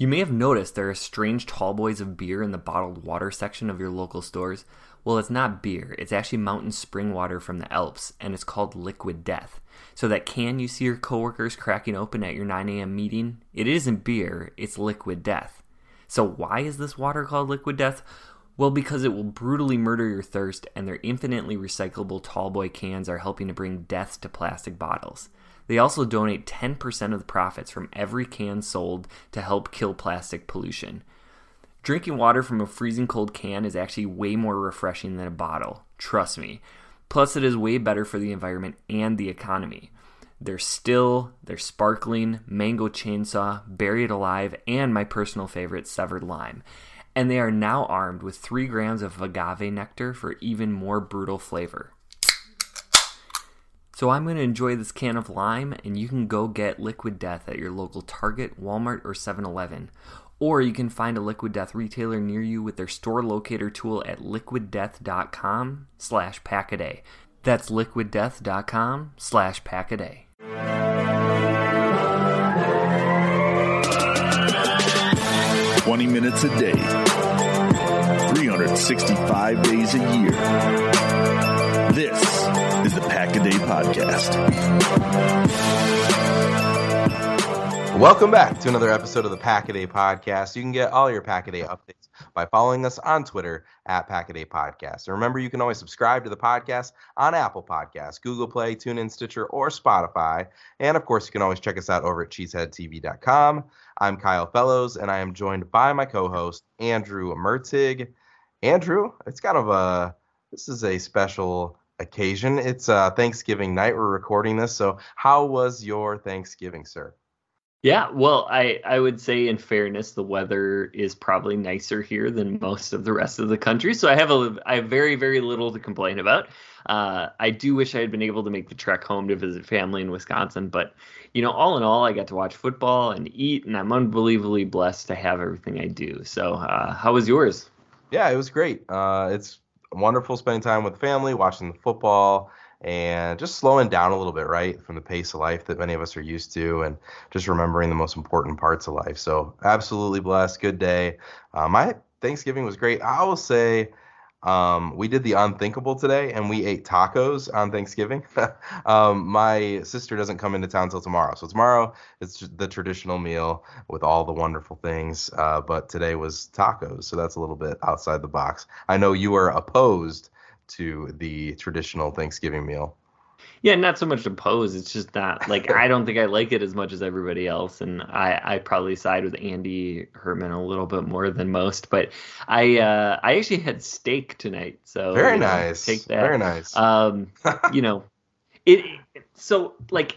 You may have noticed there are strange tall boys of beer in the bottled water section of your local stores. Well, it's not beer, it's actually mountain spring water from the Alps, and it's called Liquid Death. So, that can you see your coworkers cracking open at your 9 a.m. meeting? It isn't beer, it's Liquid Death. So, why is this water called Liquid Death? Well, because it will brutally murder your thirst, and their infinitely recyclable tallboy cans are helping to bring death to plastic bottles. They also donate 10% of the profits from every can sold to help kill plastic pollution. Drinking water from a freezing cold can is actually way more refreshing than a bottle, trust me. Plus, it is way better for the environment and the economy. They're still, they're sparkling, mango chainsaw, buried alive, and my personal favorite, severed lime. And they are now armed with 3 grams of agave nectar for even more brutal flavor. So I'm going to enjoy this can of lime, and you can go get Liquid Death at your local Target, Walmart, or 7 Eleven. Or you can find a Liquid Death retailer near you with their store locator tool at liquiddeath.com slash packaday. That's liquiddeath.com slash packaday. Twenty minutes a day, 365 days a year. This is the Pack a Day Podcast. Welcome back to another episode of the Pack a Day Podcast. You can get all your Pack a Day updates by following us on Twitter at Packaday Podcast. And remember, you can always subscribe to the podcast on Apple Podcasts, Google Play, TuneIn, Stitcher, or Spotify. And of course, you can always check us out over at cheeseheadtv.com. I'm Kyle Fellows, and I am joined by my co-host Andrew Mertig. Andrew, it's kind of a this is a special occasion. It's uh, Thanksgiving night. We're recording this. So, how was your Thanksgiving, sir? Yeah, well, I, I would say in fairness, the weather is probably nicer here than most of the rest of the country. So I have a I have very very little to complain about. Uh, I do wish I had been able to make the trek home to visit family in Wisconsin, but you know, all in all, I got to watch football and eat, and I'm unbelievably blessed to have everything I do. So, uh, how was yours? Yeah, it was great. Uh, it's wonderful spending time with family, watching the football, and just slowing down a little bit, right, from the pace of life that many of us are used to, and just remembering the most important parts of life. So, absolutely blessed. Good day. Uh, my Thanksgiving was great. I will say, Um, we did the unthinkable today, and we ate tacos on Thanksgiving. um, my sister doesn't come into town till tomorrow, so tomorrow it's the traditional meal with all the wonderful things. Uh, but today was tacos, so that's a little bit outside the box. I know you are opposed to the traditional Thanksgiving meal. Yeah, not so much to pose. It's just not like I don't think I like it as much as everybody else, and I I probably side with Andy Herman a little bit more than most. But I uh, I actually had steak tonight, so very you know, nice. Take that. Very nice. Um, you know, it. So like,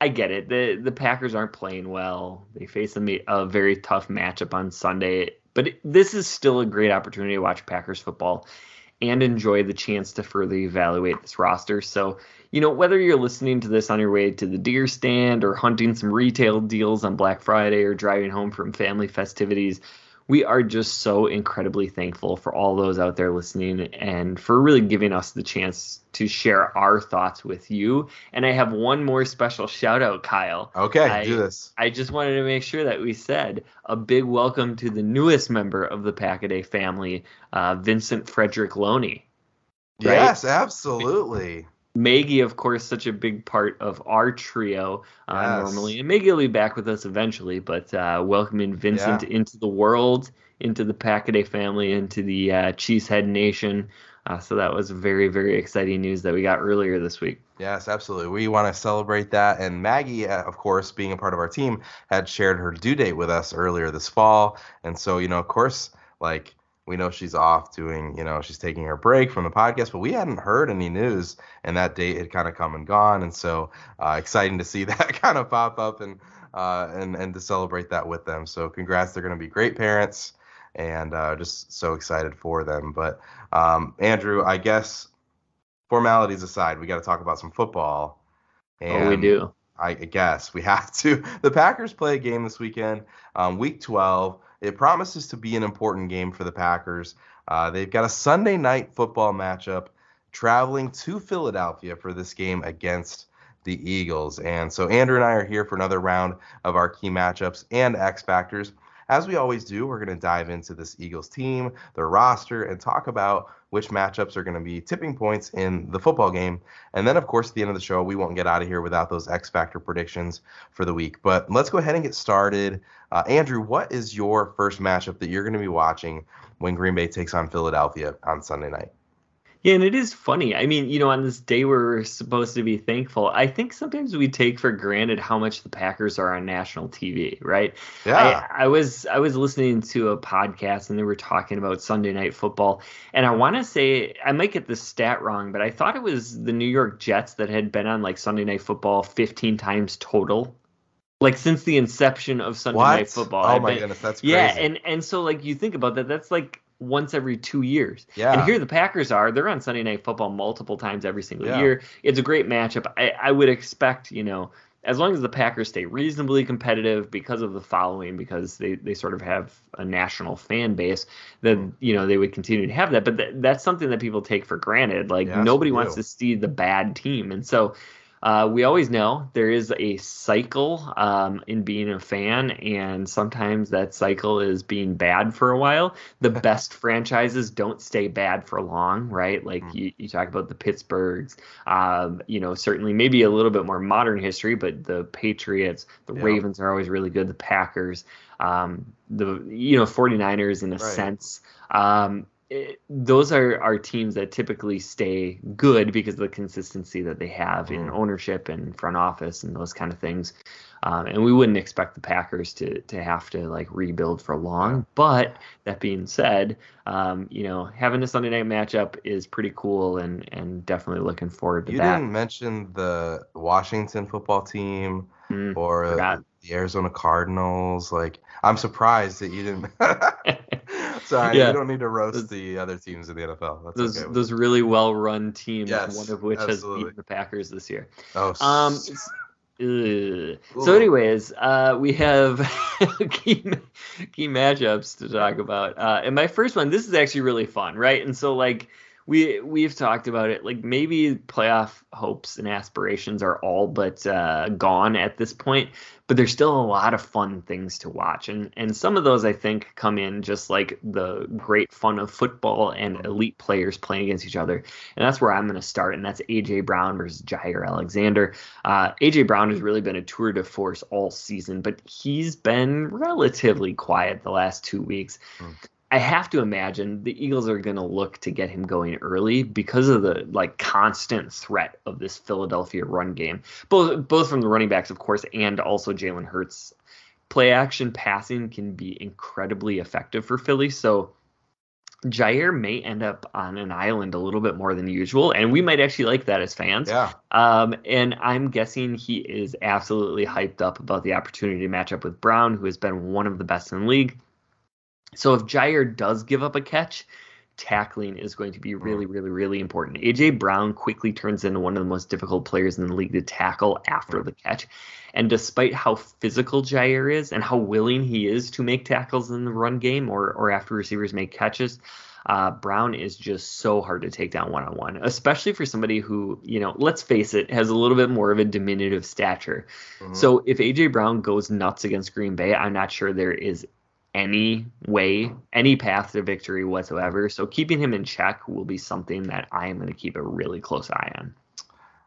I get it. the The Packers aren't playing well. They face a, a very tough matchup on Sunday, but it, this is still a great opportunity to watch Packers football and enjoy the chance to further evaluate this roster. So, you know, whether you're listening to this on your way to the deer stand or hunting some retail deals on Black Friday or driving home from family festivities, we are just so incredibly thankful for all those out there listening and for really giving us the chance to share our thoughts with you. And I have one more special shout out, Kyle. Okay, I, do this. I just wanted to make sure that we said a big welcome to the newest member of the Packaday family, uh, Vincent Frederick Loney. Right? Yes, absolutely. Maggie, of course, such a big part of our trio uh, yes. normally, and Maggie will be back with us eventually. But uh, welcoming Vincent yeah. into the world, into the Packaday family, into the uh, Cheesehead Nation. Uh, so that was very, very exciting news that we got earlier this week. Yes, absolutely. We want to celebrate that. And Maggie, uh, of course, being a part of our team, had shared her due date with us earlier this fall. And so, you know, of course, like we know she's off doing, you know, she's taking her break from the podcast, but we hadn't heard any news, and that date had kind of come and gone, and so uh, exciting to see that kind of pop up and uh, and and to celebrate that with them. So congrats, they're going to be great parents, and uh, just so excited for them. But um, Andrew, I guess formalities aside, we got to talk about some football. And oh, we do. I guess we have to. The Packers play a game this weekend, um, week 12. It promises to be an important game for the Packers. Uh, they've got a Sunday night football matchup traveling to Philadelphia for this game against the Eagles. And so Andrew and I are here for another round of our key matchups and X Factors. As we always do, we're going to dive into this Eagles team, their roster, and talk about which matchups are going to be tipping points in the football game. And then, of course, at the end of the show, we won't get out of here without those X Factor predictions for the week. But let's go ahead and get started. Uh, Andrew, what is your first matchup that you're going to be watching when Green Bay takes on Philadelphia on Sunday night? Yeah, and it is funny. I mean, you know, on this day where we're supposed to be thankful. I think sometimes we take for granted how much the Packers are on national TV, right? Yeah. I, I was I was listening to a podcast and they were talking about Sunday night football, and I want to say I might get the stat wrong, but I thought it was the New York Jets that had been on like Sunday night football 15 times total like since the inception of Sunday what? Night Football. Oh I've my been, goodness, that's crazy. Yeah, and and so like you think about that, that's like once every two years. Yeah. And here the Packers are. They're on Sunday Night Football multiple times every single yeah. year. It's a great matchup. I, I would expect, you know, as long as the Packers stay reasonably competitive because of the following, because they, they sort of have a national fan base, then hmm. you know they would continue to have that. But th- that's something that people take for granted. Like nobody wants to see the bad team, and so uh, we always know there is a cycle um, in being a fan, and sometimes that cycle is being bad for a while. The best franchises don't stay bad for long, right? Like mm. you, you talk about the Pittsburghs, um, you know, certainly maybe a little bit more modern history, but the Patriots, the yeah. Ravens are always really good, the Packers, um, the, you know, 49ers in a right. sense. Um, those are, are teams that typically stay good because of the consistency that they have in mm. ownership and front office and those kind of things. Um, and we wouldn't expect the Packers to to have to like rebuild for long. But that being said, um, you know, having a Sunday night matchup is pretty cool, and and definitely looking forward to you that. You didn't mention the Washington football team mm, or the Arizona Cardinals. Like, I'm surprised that you didn't. Sorry, yeah. you don't need to roast the other teams in the NFL. That's those okay those really well run teams, yes, one of which absolutely. has beaten the Packers this year. Oh, um. So, anyways, uh, we have key key matchups to talk about, uh, and my first one. This is actually really fun, right? And so, like, we we've talked about it. Like maybe playoff hopes and aspirations are all but uh, gone at this point, but there's still a lot of fun things to watch, and and some of those I think come in just like the great fun of football and elite players playing against each other, and that's where I'm going to start, and that's AJ Brown versus Jaire Alexander. Uh, AJ Brown has really been a tour de force all season, but he's been relatively quiet the last two weeks. Mm. I have to imagine the Eagles are going to look to get him going early because of the like constant threat of this Philadelphia run game, both both from the running backs, of course, and also Jalen Hurts. Play action passing can be incredibly effective for Philly, so Jaire may end up on an island a little bit more than usual, and we might actually like that as fans. Yeah. Um, and I'm guessing he is absolutely hyped up about the opportunity to match up with Brown, who has been one of the best in the league. So if Jaire does give up a catch, tackling is going to be mm. really, really, really important. AJ Brown quickly turns into one of the most difficult players in the league to tackle after mm. the catch. And despite how physical Jaire is and how willing he is to make tackles in the run game or, or after receivers make catches, uh, Brown is just so hard to take down one on one, especially for somebody who, you know, let's face it, has a little bit more of a diminutive stature. Mm-hmm. So if AJ Brown goes nuts against Green Bay, I'm not sure there is any way, any path to victory whatsoever. So keeping him in check will be something that I am going to keep a really close eye on.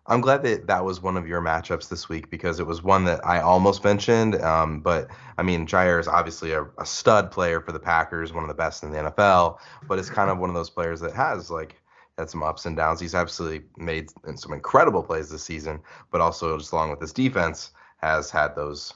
I'm glad that that was one of your matchups this week because it was one that I almost mentioned. Um, but I mean, Jaire is obviously a, a, stud player for the Packers, one of the best in the NFL. But it's kind of one of those players that has like had some ups and downs. He's absolutely made some incredible plays this season, but also just along with his defense has had those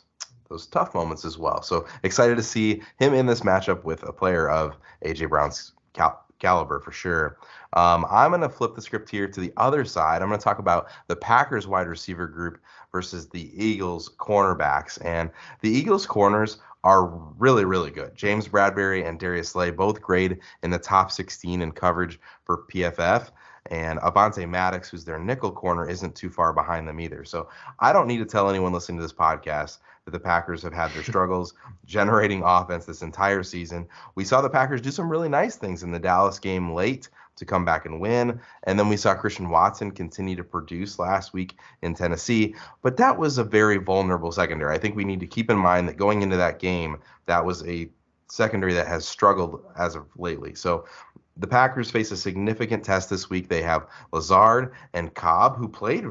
those tough moments as well. So excited to see him in this matchup with a player of AJ Brown's cal- caliber for sure. Um, I'm going to flip the script here to the other side. I'm going to talk about the Packers wide receiver group versus the Eagles cornerbacks. And the Eagles corners are really, really good. James Bradberry and Darius Slay both grade in the top 16 in coverage for PFF. And Avonte Maddox, who's their nickel corner, isn't too far behind them either. So I don't need to tell anyone listening to this podcast that the Packers have had their struggles generating offense this entire season. We saw the Packers do some really nice things in the Dallas game late to come back and win. And then we saw Christian Watson continue to produce last week in Tennessee. But that was a very vulnerable secondary. I think we need to keep in mind that going into that game, that was a secondary that has struggled as of lately. So the Packers face a significant test this week. They have Lazard and Cobb, who played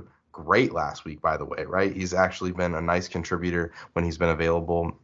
great last week, by the way, right? He's actually been a nice contributor when he's been available.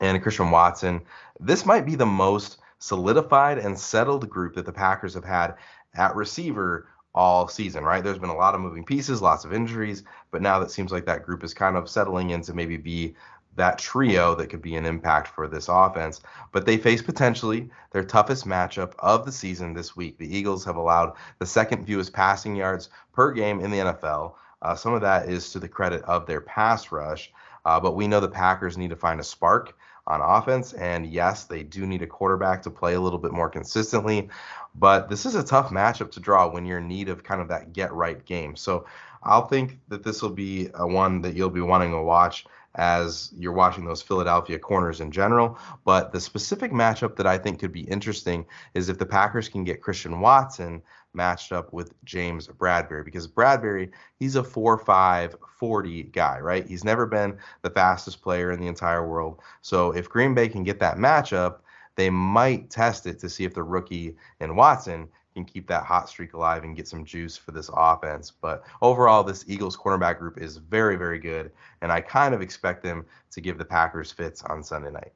And Christian Watson. This might be the most solidified and settled group that the Packers have had at receiver all season, right? There's been a lot of moving pieces, lots of injuries, but now that seems like that group is kind of settling in to maybe be that trio that could be an impact for this offense. But they face potentially their toughest matchup of the season this week. The Eagles have allowed the second fewest passing yards per game in the NFL. Uh, some of that is to the credit of their pass rush, uh, but we know the Packers need to find a spark on offense. And yes, they do need a quarterback to play a little bit more consistently. But this is a tough matchup to draw when you're in need of kind of that get right game. So I'll think that this will be a one that you'll be wanting to watch as you're watching those Philadelphia corners in general. But the specific matchup that I think could be interesting is if the Packers can get Christian Watson matched up with James Bradberry because Bradberry, he's a 4'5, 40 guy, right? He's never been the fastest player in the entire world. So if Green Bay can get that matchup, they might test it to see if the rookie and Watson can keep that hot streak alive and get some juice for this offense. But overall, this Eagles cornerback group is very, very good. And I kind of expect them to give the Packers fits on Sunday night.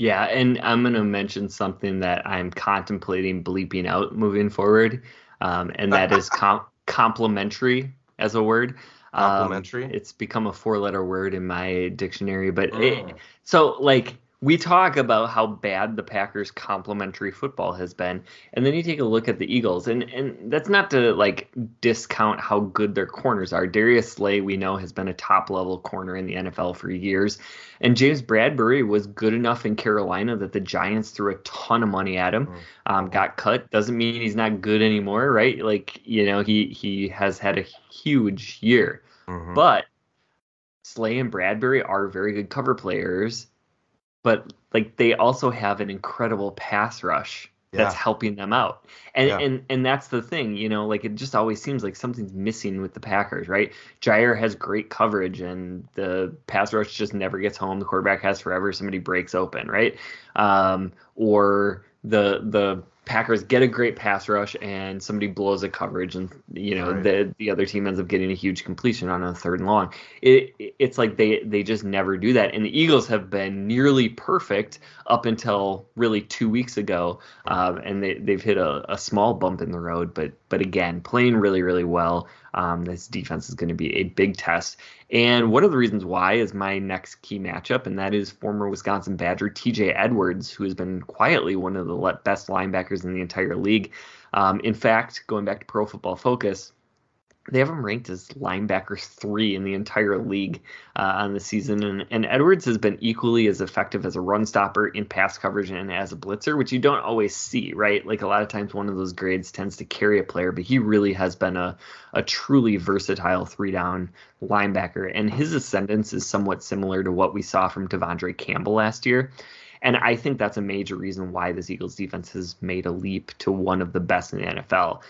Yeah, and I'm going to mention something that I'm contemplating bleeping out moving forward, um, and that is com- complementary as a word. Um, it's become a four-letter word in my dictionary, but mm. it, so like we talk about how bad the Packers complementary football has been, and then you take a look at the Eagles, and and that's not to like discount how good their corners are. Darius Slay, we know, has been a top level corner in the NFL for years, and James Bradberry was good enough in Carolina that the Giants threw a ton of money at him. Mm-hmm. Um, got cut doesn't mean he's not good anymore, right? Like you know, he he has had a huge year, mm-hmm. but Slay and Bradberry are very good cover players but like they also have an incredible pass rush that's Yeah. helping them out. And Yeah. and and that's the thing, you know, like it just always seems like something's missing with the Packers, right? Jaire has great coverage and the pass rush just never gets home. The quarterback has forever somebody breaks open, right? Um, or the the Packers get a great pass rush and somebody blows a coverage and you know Right. the the other team ends up getting a huge completion on a third and long. It it's like they they just never do that. And the Eagles have been nearly perfect up until really two weeks ago, um, and they they've hit a, a small bump in the road. But but again, playing really really well. Um, this defense is going to be a big test. And one of the reasons why is my next key matchup, and that is former Wisconsin Badger TJ Edwards, who has been quietly one of the best linebackers in the entire league. Um, in fact, going back to Pro Football Focus, they have him ranked as linebacker three in the entire league uh, on the season. And, and Edwards has been equally as effective as a run stopper in pass coverage and as a blitzer, which you don't always see, right? Like a lot of times one of those grades tends to carry a player, but he really has been a, a truly versatile three down linebacker. And his ascendance is somewhat similar to what we saw from De'Vondre Campbell last year. And I think that's a major reason why this Eagles defense has made a leap to one of the best in the NFL.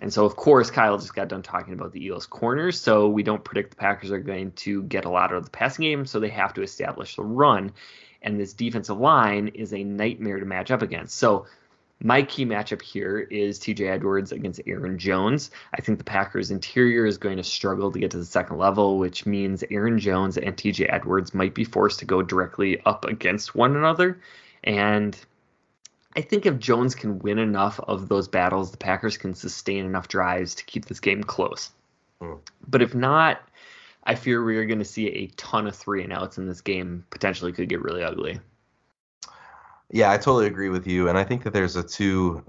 And so, of course, Kyle just got done talking about the Eagles' corners. So we don't predict the Packers are going to get a lot out of the passing game. So they have to establish the run. And this defensive line is a nightmare to match up against. So my key matchup here is TJ Edwards against Aaron Jones. I think the Packers' interior is going to struggle to get to the second level, which means Aaron Jones and TJ Edwards might be forced to go directly up against one another. And I think if Jones can win enough of those battles, the Packers can sustain enough drives to keep this game close. Hmm. But if not, I fear we are going to see a ton of three and outs in this game. Potentially could get really ugly. Yeah, I totally agree with you, and I think that there's a two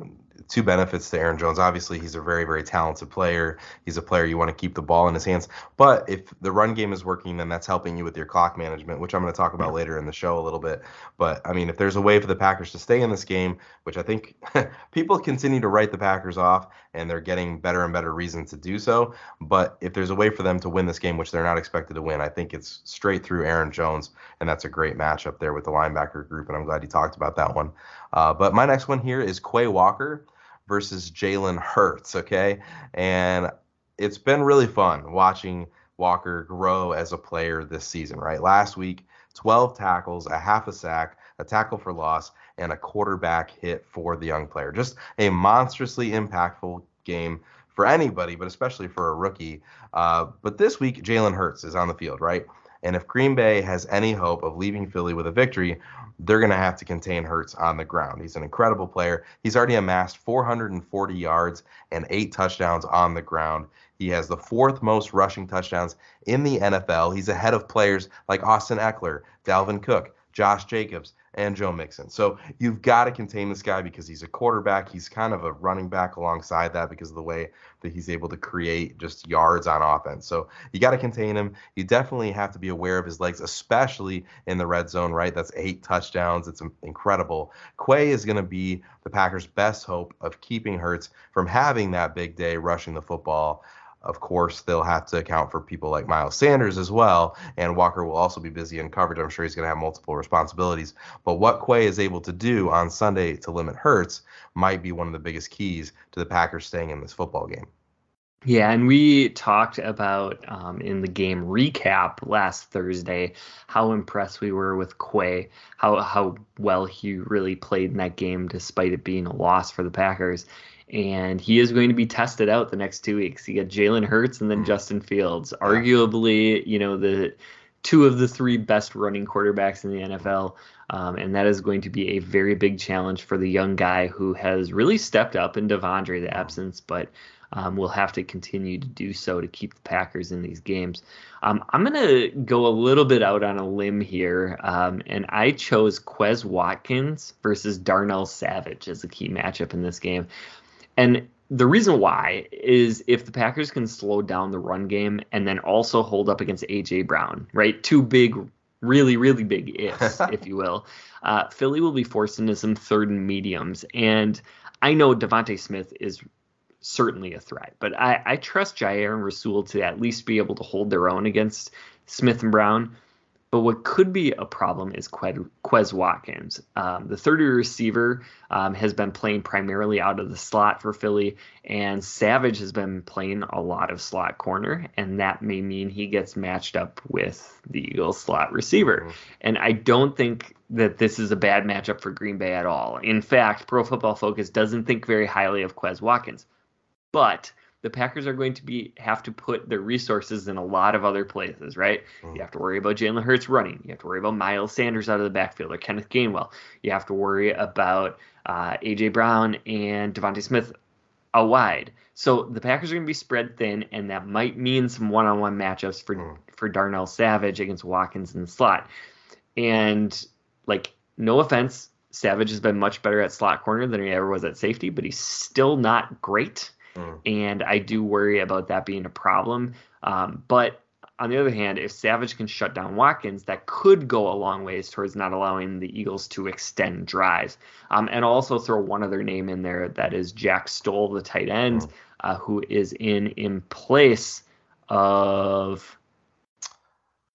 two benefits to Aaron Jones. Obviously, he's a very very talented player. He's a player you want to keep the ball in his hands. But if the run game is working, then that's helping you with your clock management, which I'm going to talk about later in the show a little bit. But I mean, if there's a way for the Packers to stay in this game, which I think people continue to write the Packers off, and they're getting better and better reasons to do so. But if there's a way for them to win this game, which they're not expected to win, I think it's straight through Aaron Jones, and that's a great matchup there with the linebacker group. And I'm glad you talked about that one. Uh, but my next one here is Quay Walker versus Jalen Hurts. Okay, and it's been really fun watching Walker grow as a player this season. Right, last week, 12 tackles, a half a sack, a tackle for loss, and a quarterback hit for the young player. Just a monstrously impactful game for anybody, but especially for a rookie. Uh, but this week, Jalen Hurts is on the field, right? And if Green Bay has any hope of leaving Philly with a victory, they're going to have to contain Hurts on the ground. He's an incredible player. He's already amassed 440 yards and eight touchdowns on the ground. He has the fourth most rushing touchdowns in the NFL. He's ahead of players like Austin Ekeler, Dalvin Cook, Josh Jacobs, and Joe Mixon. So you've got to contain this guy because he's a quarterback. He's kind of a running back alongside that because of the way that he's able to create just yards on offense. So you got to contain him. You definitely have to be aware of his legs, especially in the red zone, right? That's eight touchdowns. It's incredible. Quay is going to be the Packers' best hope of keeping Hurts from having that big day rushing the football. Of course, they'll have to account for people like Miles Sanders as well, and Walker will also be busy in coverage. I'm sure he's going to have multiple responsibilities. But what Quay is able to do on Sunday to limit Hurts might be one of the biggest keys to the Packers staying in this football game. Yeah, and we talked about um, in the game recap last Thursday how impressed we were with Quay, how how well he really played in that game despite it being a loss for the Packers. And he is going to be tested out the next two weeks. You got Jalen Hurts and then Justin Fields, arguably, you know, the two of the three best running quarterbacks in the NFL. Um, and that is going to be a very big challenge for the young guy who has really stepped up in De'Vondre, the absence, but um, will have to continue to do so to keep the Packers in these games. Um, I'm going to go a little bit out on a limb here, um, and I chose Quez Watkins versus Darnell Savage as a key matchup in this game. And the reason why is if the Packers can slow down the run game and then also hold up against AJ Brown, right? Two big, really, really big ifs, if you will. Uh, Philly will be forced into some third and mediums, and I know DeVonta Smith is certainly a threat, but I, I trust Jaire and Rasul to at least be able to hold their own against Smith and Brown. But what could be a problem is Quez Watkins. Um, the third year receiver um, has been playing primarily out of the slot for Philly, and Savage has been playing a lot of slot corner, and that may mean he gets matched up with the Eagles slot receiver. Mm-hmm. And I don't think that this is a bad matchup for Green Bay at all. In fact, Pro Football Focus doesn't think very highly of Quez Watkins. But the Packers are going to be have to put their resources in a lot of other places, right? Mm. You have to worry about Jalen Hurts running. You have to worry about Miles Sanders out of the backfield or Kenneth Gainwell. You have to worry about uh, AJ Brown and DeVonta Smith a wide. So the Packers are going to be spread thin, and that might mean some one-on-one matchups for mm. for Darnell Savage against Watkins in the slot. And like, no offense, Savage has been much better at slot corner than he ever was at safety, but he's still not great. Mm. And I do worry about that being a problem. Um, but on the other hand, if Savage can shut down Watkins, that could go a long ways towards not allowing the Eagles to extend drives. Um, and also throw one other name in there that is Jack Stoll, the tight end, mm. uh, who is in in place of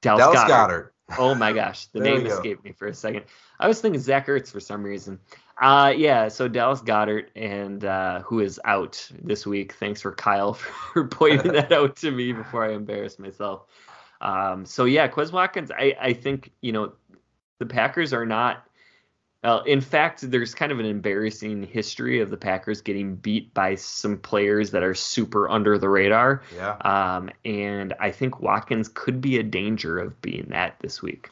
Dallas, Dallas Goedert. Goedert. Oh my gosh, the name escaped me for a second. I was thinking Zach Ertz for some reason. Uh, yeah, so Dallas Goedert and uh, who is out this week. Thanks for Kyle for pointing that out to me before I embarrass myself. Um, so yeah, Quez Watkins. I I think you know the Packers are not. Uh, in fact, there's kind of an embarrassing history of the Packers getting beat by some players that are super under the radar. Yeah. Um, and I think Watkins could be a danger of being that this week.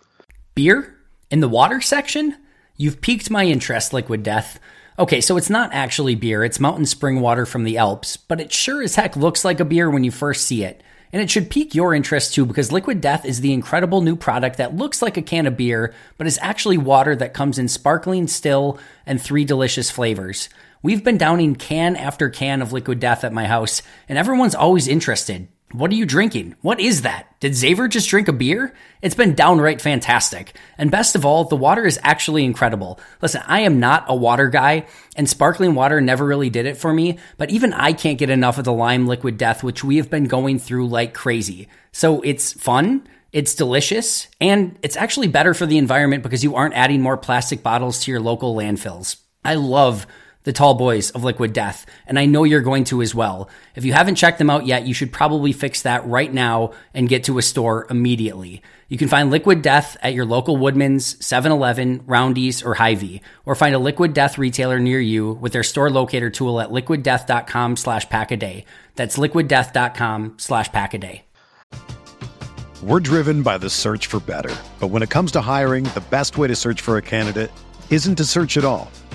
Beer in the water section. You've piqued my interest, Liquid Death. Okay, so it's not actually beer, it's mountain spring water from the Alps, but it sure as heck looks like a beer when you first see it. And it should pique your interest too because Liquid Death is the incredible new product that looks like a can of beer, but is actually water that comes in sparkling, still, and three delicious flavors. We've been downing can after can of Liquid Death at my house, and everyone's always interested. What are you drinking? What is that? Did Xavier just drink a beer? It's been downright fantastic. And best of all, the water is actually incredible. Listen, I am not a water guy, and sparkling water never really did it for me, but even I can't get enough of the lime liquid death, which we have been going through like crazy. So it's fun. It's delicious and it's actually better for the environment because you aren't adding more plastic bottles to your local landfills. I love the tall boys of Liquid Death, and I know you're going to as well. If you haven't checked them out yet, you should probably fix that right now and get to a store immediately. You can find Liquid Death at your local Woodman's, 7-Eleven, Roundy's, or Hy-Vee, or find a Liquid Death retailer near you with their store locator tool at liquiddeath.com slash packaday. That's liquiddeath.com slash packaday. We're driven by the search for better, but when it comes to hiring, the best way to search for a candidate isn't to search at all.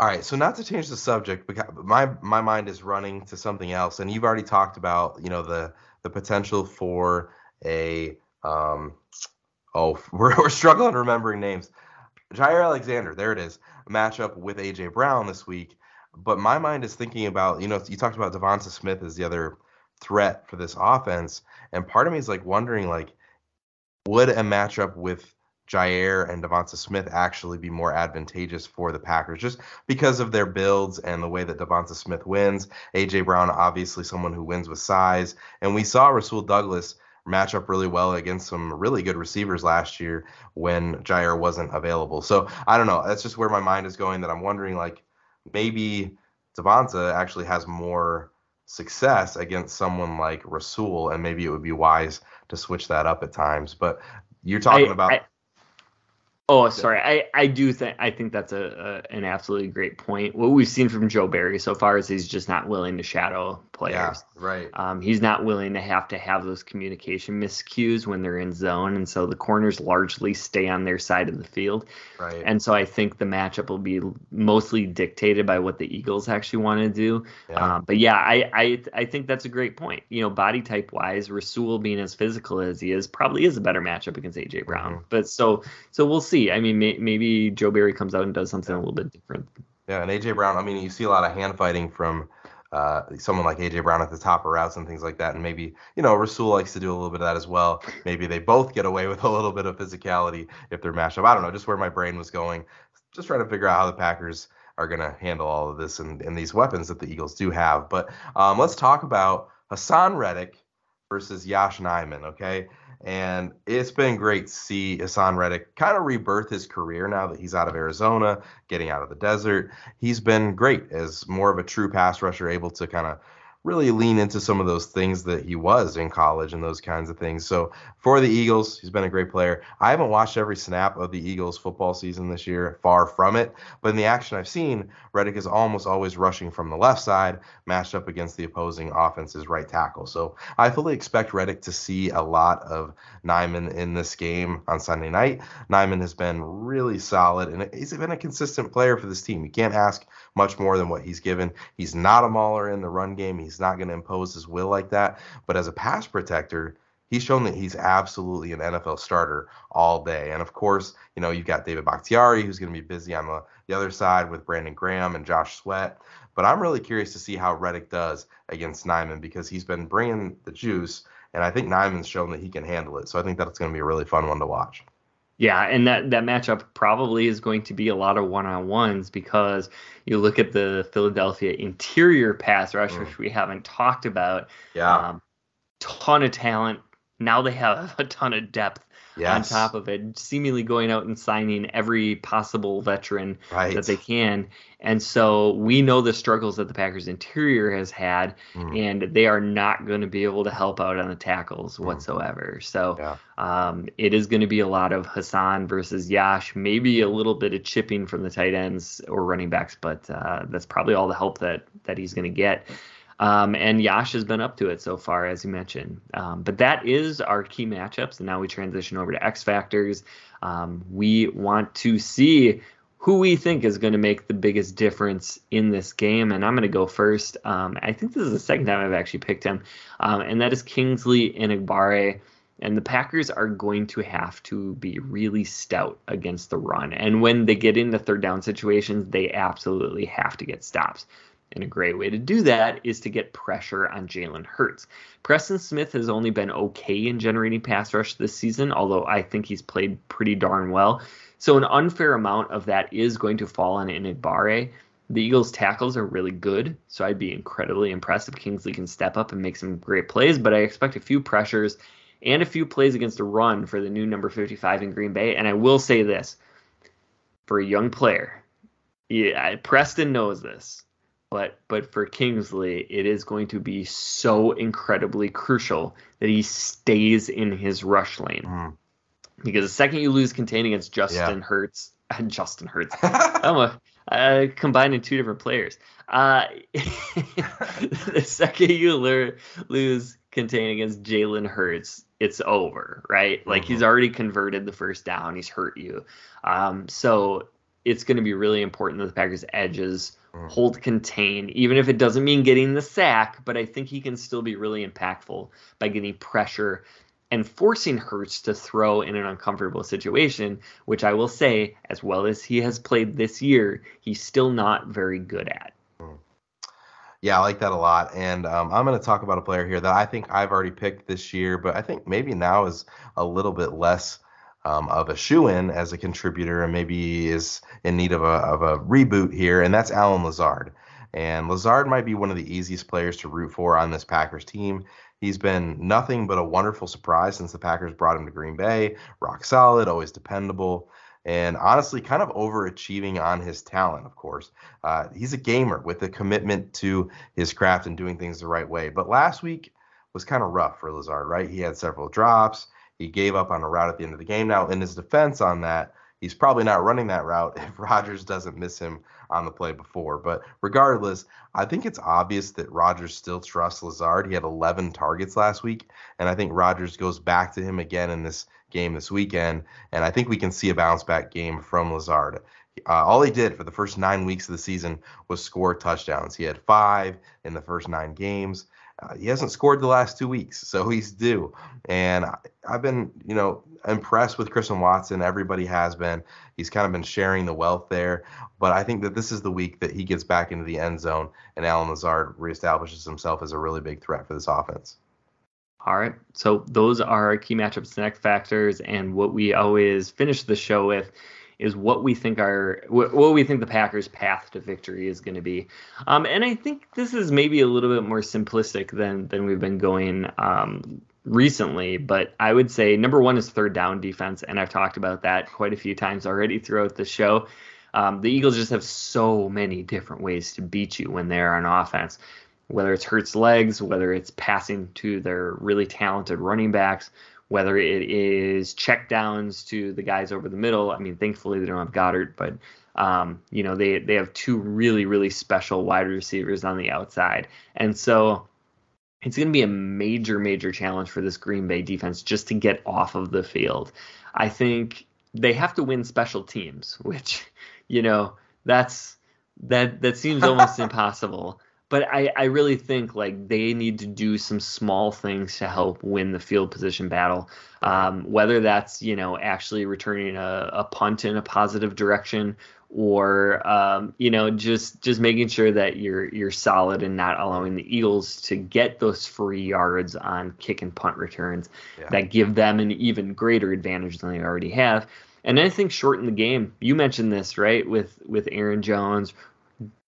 All right, so not to change the subject, but my my mind is running to something else, and you've already talked about you know the the potential for a um oh we're we're struggling remembering names. Jaire Alexander, there it is, matchup with AJ Brown this week. But my mind is thinking about you know you talked about Devonta Smith as the other threat for this offense. And part of me is like wondering, like, would a matchup with Jaire and Devonta Smith actually be more advantageous for the Packers just because of their builds and the way that Devonta Smith wins. AJ Brown, obviously someone who wins with size. And we saw Rasul Douglas match up really well against some really good receivers last year when Jaire wasn't available. So I don't know. That's just where my mind is going that I'm wondering like maybe Devonta actually has more success against someone like Rasul, and maybe it would be wise to switch that up at times. But you're talking I, about. I, Oh, sorry. I, I do think I think that's a, a, an absolutely great point. What we've seen from Joe Barry so far is he's just not willing to shadow players. Yeah, right. Um, he's not willing to have to have those communication miscues when they're in zone, and so the corners largely stay on their side of the field. Right. And so I think the matchup will be mostly dictated by what the Eagles actually want to do. Yeah. Um, but yeah, I, I I think that's a great point. You know, body type wise, Rasul being as physical as he is probably is a better matchup against AJ Brown. Mhm. But so so we'll see. I mean, may, maybe Joe Barry comes out and does something a little bit different. Yeah, and AJ Brown. I mean, you see a lot of hand fighting from uh, someone like AJ Brown at the top of routes and things like that. And maybe you know Rasul likes to do a little bit of that as well. Maybe they both get away with a little bit of physicality if they're matched up. I don't know. Just where my brain was going. Just trying to figure out how the Packers are going to handle all of this and, and these weapons that the Eagles do have. But um, let's talk about Haason Reddick versus Yosh Nijman. Okay. And it's been great to see Haason Reddick kind of rebirth his career now that he's out of Arizona, getting out of the desert. He's been great as more of a true pass rusher, able to kind of really lean into some of those things that he was in college and those kinds of things. So for the Eagles, he's been a great player. I haven't watched every snap of the Eagles football season this year, far from it. But in the action I've seen, Reddick is almost always rushing from the left side, matched up against the opposing offense's right tackle. So I fully expect Reddick to see a lot of Nijman in this game on Sunday night. Nijman has been really solid and he's been a consistent player for this team. You can't ask much more than what he's given. He's not a mauler in the run game. He's not going to impose his will like that. But as a pass protector, he's shown that he's absolutely an NFL starter all day. And of course, you know, you've got David Bakhtiari, who's going to be busy on the, the other side with Brandon Graham and Josh Sweat. But I'm really curious to see how Reddick does against Nijman because he's been bringing the juice. And I think Nijman's shown that he can handle it. So I think that's going to be a really fun one to watch. Yeah, and that that matchup probably is going to be a lot of one-on-ones because you look at the Philadelphia interior pass rush, Mm. which we haven't talked about. Yeah. Um, ton of talent. Now they have a ton of depth yes. on top of it, seemingly going out and signing every possible veteran right. that they can. And so we know the struggles that the Packers interior has had, Mm. and they are not going to be able to help out on the tackles Mm. whatsoever. So Yeah. um, it is going to be a lot of Haason versus Yosh, maybe a little bit of chipping from the tight ends or running backs, but uh, that's probably all the help that that he's going to get. Um, and Yosh has been up to it so far, as you mentioned. Um, but that is our key matchups. And now we transition over to X Factors. Um, we want to see who we think is going to make the biggest difference in this game. And I'm going to go first. Um, I think this is the second time I've actually picked him. Um, and that is Kingsley Enagbare. And the Packers are going to have to be really stout against the run. And when they get into third down situations, they absolutely have to get stops. And a great way to do that is to get pressure on Jalen Hurts. Preston Smith has only been okay in generating pass rush this season, although I think he's played pretty darn well. So an unfair amount of that is going to fall on Enagbare. The Eagles' tackles are really good, so I'd be incredibly impressed if Kingsley can step up and make some great plays. But I expect a few pressures and a few plays against a run for the new number 55 in Green Bay. And I will say this for a young player, yeah, Preston knows this but but for Kingsley, it is going to be so incredibly crucial that he stays in his rush lane. Mm. Because the second you lose containing against Justin Yeah. Hurts, Justin Hurts, I'm a uh, combining two different players. Uh, the second you lose containing against Jalen Hurts, it's over, right? Like he's already converted the first down, he's hurt you. Um, so it's going to be really important that the Packers' edges Mm. hold contain, even if it doesn't mean getting the sack. But I think he can still be really impactful by getting pressure and forcing Hurts to throw in an uncomfortable situation, which I will say, as well as he has played this year, he's still not very good at. Yeah, I like that a lot. And um, I'm going to talk about a player here that I think I've already picked this year, but I think maybe now is a little bit less um, of a shoe in as a contributor and maybe is in need of a, of a reboot here, and that's Allen Lazard. And Lazard might be one of the easiest players to root for on this Packers team. He's been nothing but a wonderful surprise since the Packers brought him to Green Bay. Rock solid, always dependable, and honestly, kind of overachieving on his talent, of course. Uh, he's a gamer with a commitment to his craft and doing things the right way. But last week was kind of rough for Lazard, right? He had several drops. He gave up on a route at the end of the game. Now, in his defense on that, he's probably not running that route if Rodgers doesn't miss him on the play before. But regardless, I think it's obvious that Rodgers still trusts Lazard. He had 11 targets last week, and I think Rodgers goes back to him again in this game this weekend. And I think we can see a bounce back game from Lazard. Uh, all he did for the first nine weeks of the season was score touchdowns. He had five in the first nine games. Uh, he hasn't scored the last two weeks, so he's due. And I, have been, you know, impressed with Christian Watson. Everybody has been. He's kind of been sharing the wealth there. But I think that this is the week that he gets back into the end zone and Allen Lazard reestablishes himself as a really big threat for this offense. All right. So those are our key matchups and X factors, and what we always finish the show with is what we think our what we think the Packers' path to victory is going to be. Um, and I think this is maybe a little bit more simplistic than than we've been going um, recently. But I would say number one is third down defense, and I've talked about that quite a few times already throughout the show. Um, the Eagles just have so many different ways to beat you when they're on offense. Whether it's Hurts legs, whether it's passing to their really talented running backs, whether it is check downs to the guys over the middle. I mean, thankfully they don't have Goedert, but um, you know they they have two really really special wide receivers on the outside, and so it's going to be a major major challenge for this Green Bay defense just to get off of the field. I think they have to win special teams, which you know that's that that seems almost impossible but I, I really think like they need to do some small things to help win the field position battle. Um, whether that's you know actually returning a, a punt in a positive direction, or um, you know just just making sure that you're you're solid and not allowing the Eagles to get those free yards on kick and punt returns yeah. that give them an even greater advantage than they already have. And I think shorten the game. You mentioned this right with with Aaron Jones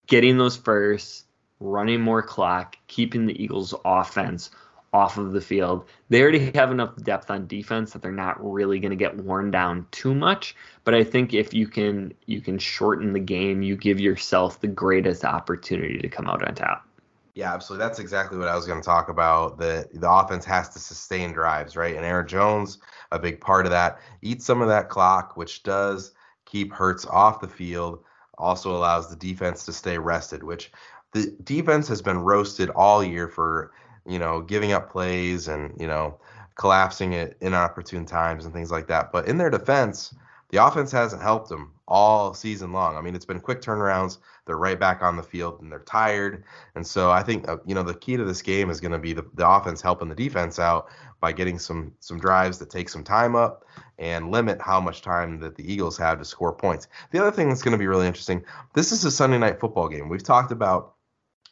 getting those first running more clock, keeping the Eagles' offense off of the field. They already have enough depth on defense that they're not really going to get worn down too much. But I think if you can you can shorten the game, you give yourself the greatest opportunity to come out on top. Yeah, absolutely. That's exactly what I was going to talk about. The the offense has to sustain drives, right? And Aaron Jones, a big part of that, eat some of that clock, which does keep Hurts off the field. Also allows the defense to stay rested, which the defense has been roasted all year for you know giving up plays and you know collapsing at inopportune times and things like that. But in their defense, the offense hasn't helped them all season long. I mean, it's been quick turnarounds. They're right back on the field and they're tired. And so I think uh, you know the key to this game is going to be the, the offense helping the defense out by getting some some drives that take some time up and limit how much time that the Eagles have to score points. The other thing that's going to be really interesting, this is a Sunday night football game. We've talked about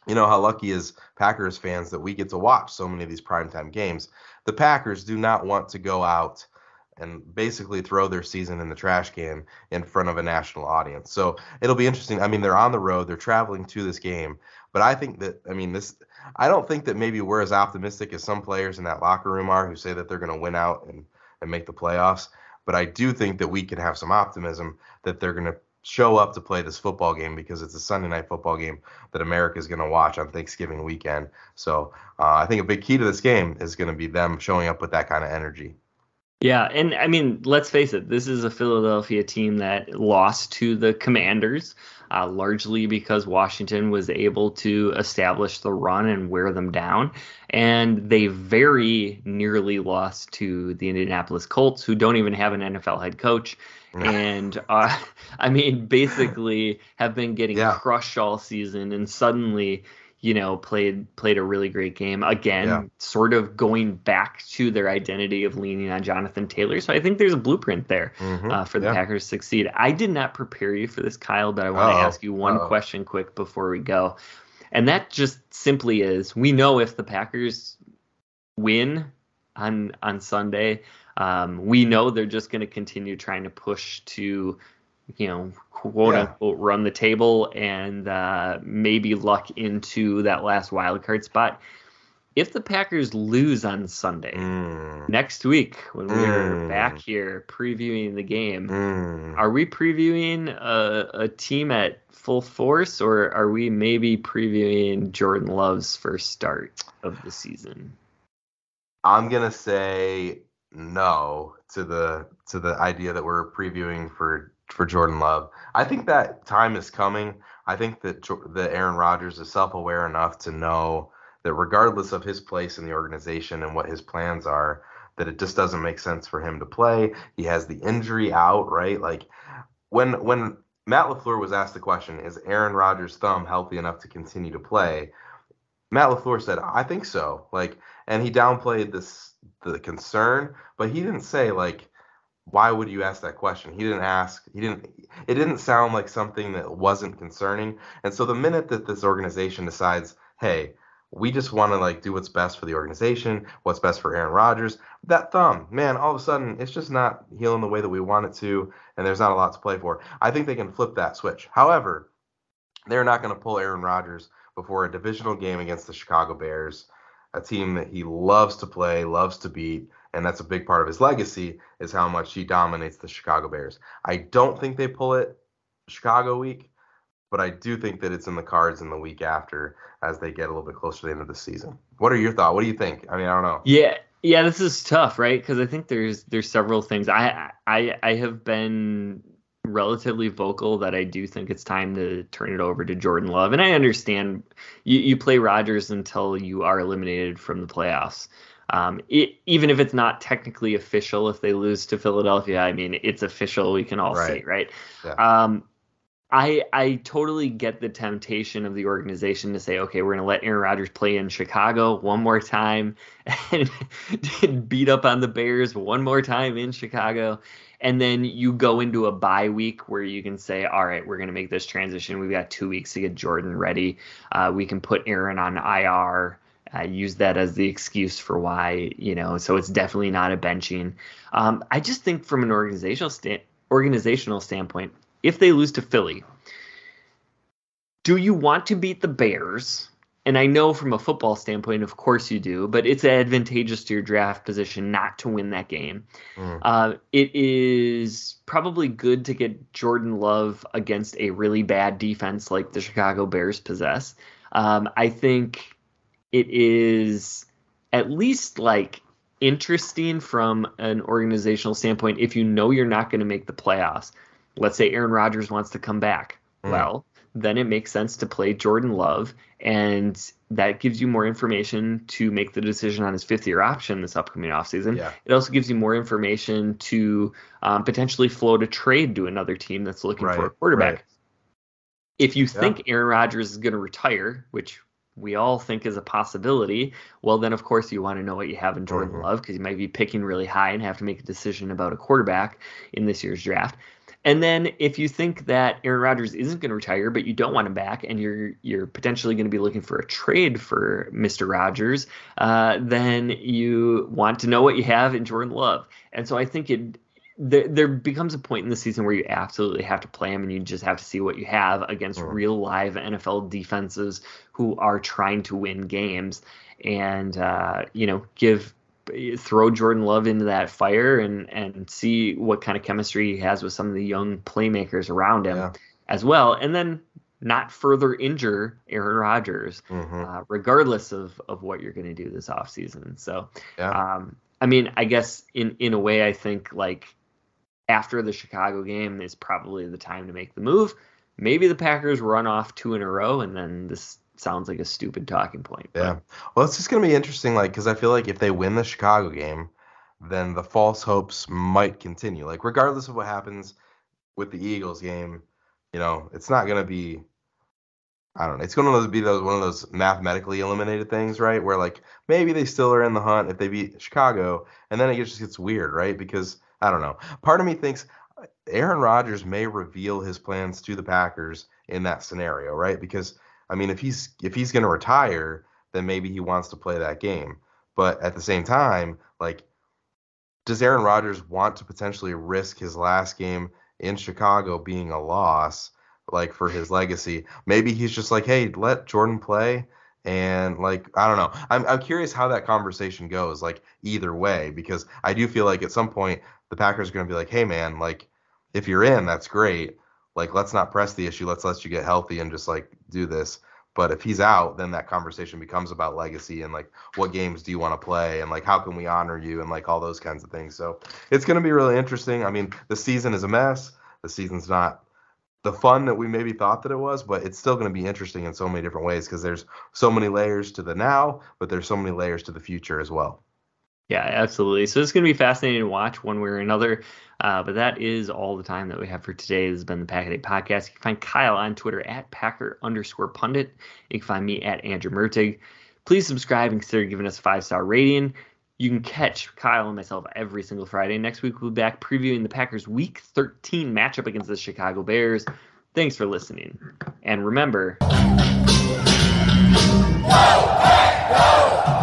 you know how lucky is Packers fans that we get to watch so many of these primetime games. The Packers do not want to go out and basically throw their season in the trash can in front of a national audience. So it'll be interesting. I mean, they're on the road, they're traveling to this game, but I think that I mean this I don't think that maybe we're as optimistic as some players in that locker room are who say that they're going to win out and and make the playoffs, but I do think that we can have some optimism that they're going to show up to play this football game because it's a Sunday night football game that America is going to watch on Thanksgiving weekend. So uh, I think a big key to this game is going to be them showing up with that kind of energy. Yeah, and I mean, let's face it, this is a Philadelphia team that lost to the Commanders, uh, largely because Washington was able to establish the run and wear them down. And they very nearly lost to the Indianapolis Colts, who don't even have an NFL head coach and uh, I mean, basically have been getting yeah. crushed all season, and suddenly, you know, played played a really great game again, yeah. sort of going back to their identity of leaning on Jonathan Taylor. So I think there's a blueprint there mm-hmm. uh, for the yeah. Packers to succeed. I did not prepare you for this, Kyle, but I want to ask you one Uh-oh. question quick before we go. And that just simply is we know if the Packers win on on Sunday, um, we know they're just going to continue trying to push to, you know, quote Yeah. unquote, run the table and uh, maybe luck into that last wild card spot. If the Packers lose on Sunday Mm, next week when we're Mm. back here previewing the game, mm. are we previewing a, a team at full force or are we maybe previewing Jordan Love's first start of the season? I'm gonna say no to the to the idea that we're previewing for for Jordan Love. I think that time is coming. I think that that Aaron Rodgers is self-aware enough to know that regardless of his place in the organization and what his plans are, that it just doesn't make sense for him to play. He has the injury out, right? Like when when Matt LaFleur was asked the question, is Aaron Rodgers' thumb healthy enough to continue to play? Matt LaFleur said, I think so. Like and he downplayed this the concern, but he didn't say like why would you ask that question? He didn't ask. He didn't. It didn't sound like something that wasn't concerning. And so the minute that this organization decides, hey, we just want to like do what's best for the organization, what's best for Aaron Rodgers, that thumb, man, all of a sudden it's just not healing the way that we want it to, and there's not a lot to play for. I think they can flip that switch. However, they're not going to pull Aaron Rodgers before a divisional game against the Chicago Bears, a team that he loves to play, loves to beat, and that's a big part of his legacy is how much he dominates the Chicago Bears. I don't think they pull it Chicago week, but I do think that it's in the cards in the week after as they get a little bit closer to the end of the season. What are your thoughts? What do you think? I mean, I don't know. Yeah, yeah, this is tough, right? Because I think there's there's several things. I I I have been relatively vocal that I do think it's time to turn it over to Jordan Love, and I understand you you play Rodgers until you are eliminated from the playoffs. Um, it, even if it's not technically official, if they lose to Philadelphia, I mean it's official. We can all Right. see, right? Yeah. Um, I I totally get the temptation of the organization to say, okay, we're gonna let Aaron Rodgers play in Chicago one more time and beat up on the Bears one more time in Chicago. And then you go into a bye week where you can say, all right, we're going to make this transition. We've got two weeks to get Jordan ready. Uh, we can put Aaron on IR. Uh, use that as the excuse for why, you know, so it's definitely not a benching. Um, I just think from an organizational sta- organizational standpoint, if they lose to Philly, do you want to beat the Bears? And I know from a football standpoint, of course you do, but it's advantageous to your draft position not to win that game. Mm. Uh, it is probably good to get Jordan Love against a really bad defense like the Chicago Bears possess. Um, I think it is at least like interesting from an organizational standpoint if you know you're not going to make the playoffs. Let's say Aaron Rodgers wants to come back. Mm. Well, then it makes sense to play Jordan Love, and that gives you more information to make the decision on his fifth year option this upcoming offseason. Yeah. It also gives you more information to um, potentially float a trade to another team that's looking for a quarterback. right. If you think Aaron Rodgers is going to retire, which we all think is a possibility, well, then of course you want to know what you have in Jordan Mhm. Love because you might be picking really high and have to make a decision about a quarterback in this year's draft. And then if you think that Aaron Rodgers isn't going to retire, but you don't want him back, and you're you're potentially going to be looking for a trade for Mr. Rodgers, uh, then you want to know what you have in Jordan Love. And so I think it there, there becomes a point in the season where you absolutely have to play him, and you just have to see what you have against Mhm. real live NFL defenses who are trying to win games, and uh, you know give throw Jordan Love into that fire and and see what kind of chemistry he has with some of the young playmakers around him Yeah. as well, and then not further injure Aaron Rodgers, Mhm. uh, regardless of of what you're going to do this offseason. So, Yeah. um, I mean, I guess in in a way, I think like after the Chicago game is probably the time to make the move. Maybe the Packers run off two in a row, and then this sounds like a stupid talking point. but- Yeah. Well, it's just going to be interesting, like, because I feel like if they win the Chicago game, then the false hopes might continue. Like, regardless of what happens with the Eagles game, you know, it's not going to be. I don't know. It's going to be those one of those mathematically eliminated things, right? Where like maybe they still are in the hunt if they beat Chicago, and then it just gets weird, right? Because I don't know. Part of me thinks uh, Aaron Rodgers may reveal his plans to the Packers in that scenario, right? Because I mean, if he's if he's going to retire, then maybe he wants to play that game. But at the same time, like, does Aaron Rodgers want to potentially risk his last game in Chicago being a loss, like for his legacy? Maybe he's just like, hey, let Jordan play. And like I don't know, I'm I'm curious how that conversation goes. Like either way, because I do feel like at some point the Packers are going to be like, hey man, like if you're in, that's great. Like let's not press the issue. Let's let you get healthy and just like do this. But if he's out, then that conversation becomes about legacy and like what games do you want to play and like how can we honor you and like all those kinds of things. So it's going to be really interesting. I mean, the season is a mess. The season's not the fun that we maybe thought that it was, but it's still going to be interesting in so many different ways because there's so many layers to the now, but there's so many layers to the future as well. Yeah, absolutely. So it's going to be fascinating to watch one way or another. Uh, but that is all the time that we have for today. This has been the Pack a Day podcast. You can find Kyle on Twitter at Packer underscore pundit. You can find me at Andrew Mertig. Please subscribe and consider giving us a five star rating. You can catch Kyle and myself every single Friday. Next week, we'll be back previewing the Packers' Week 13 matchup against the Chicago Bears. Thanks for listening. And remember. Go, hey, go!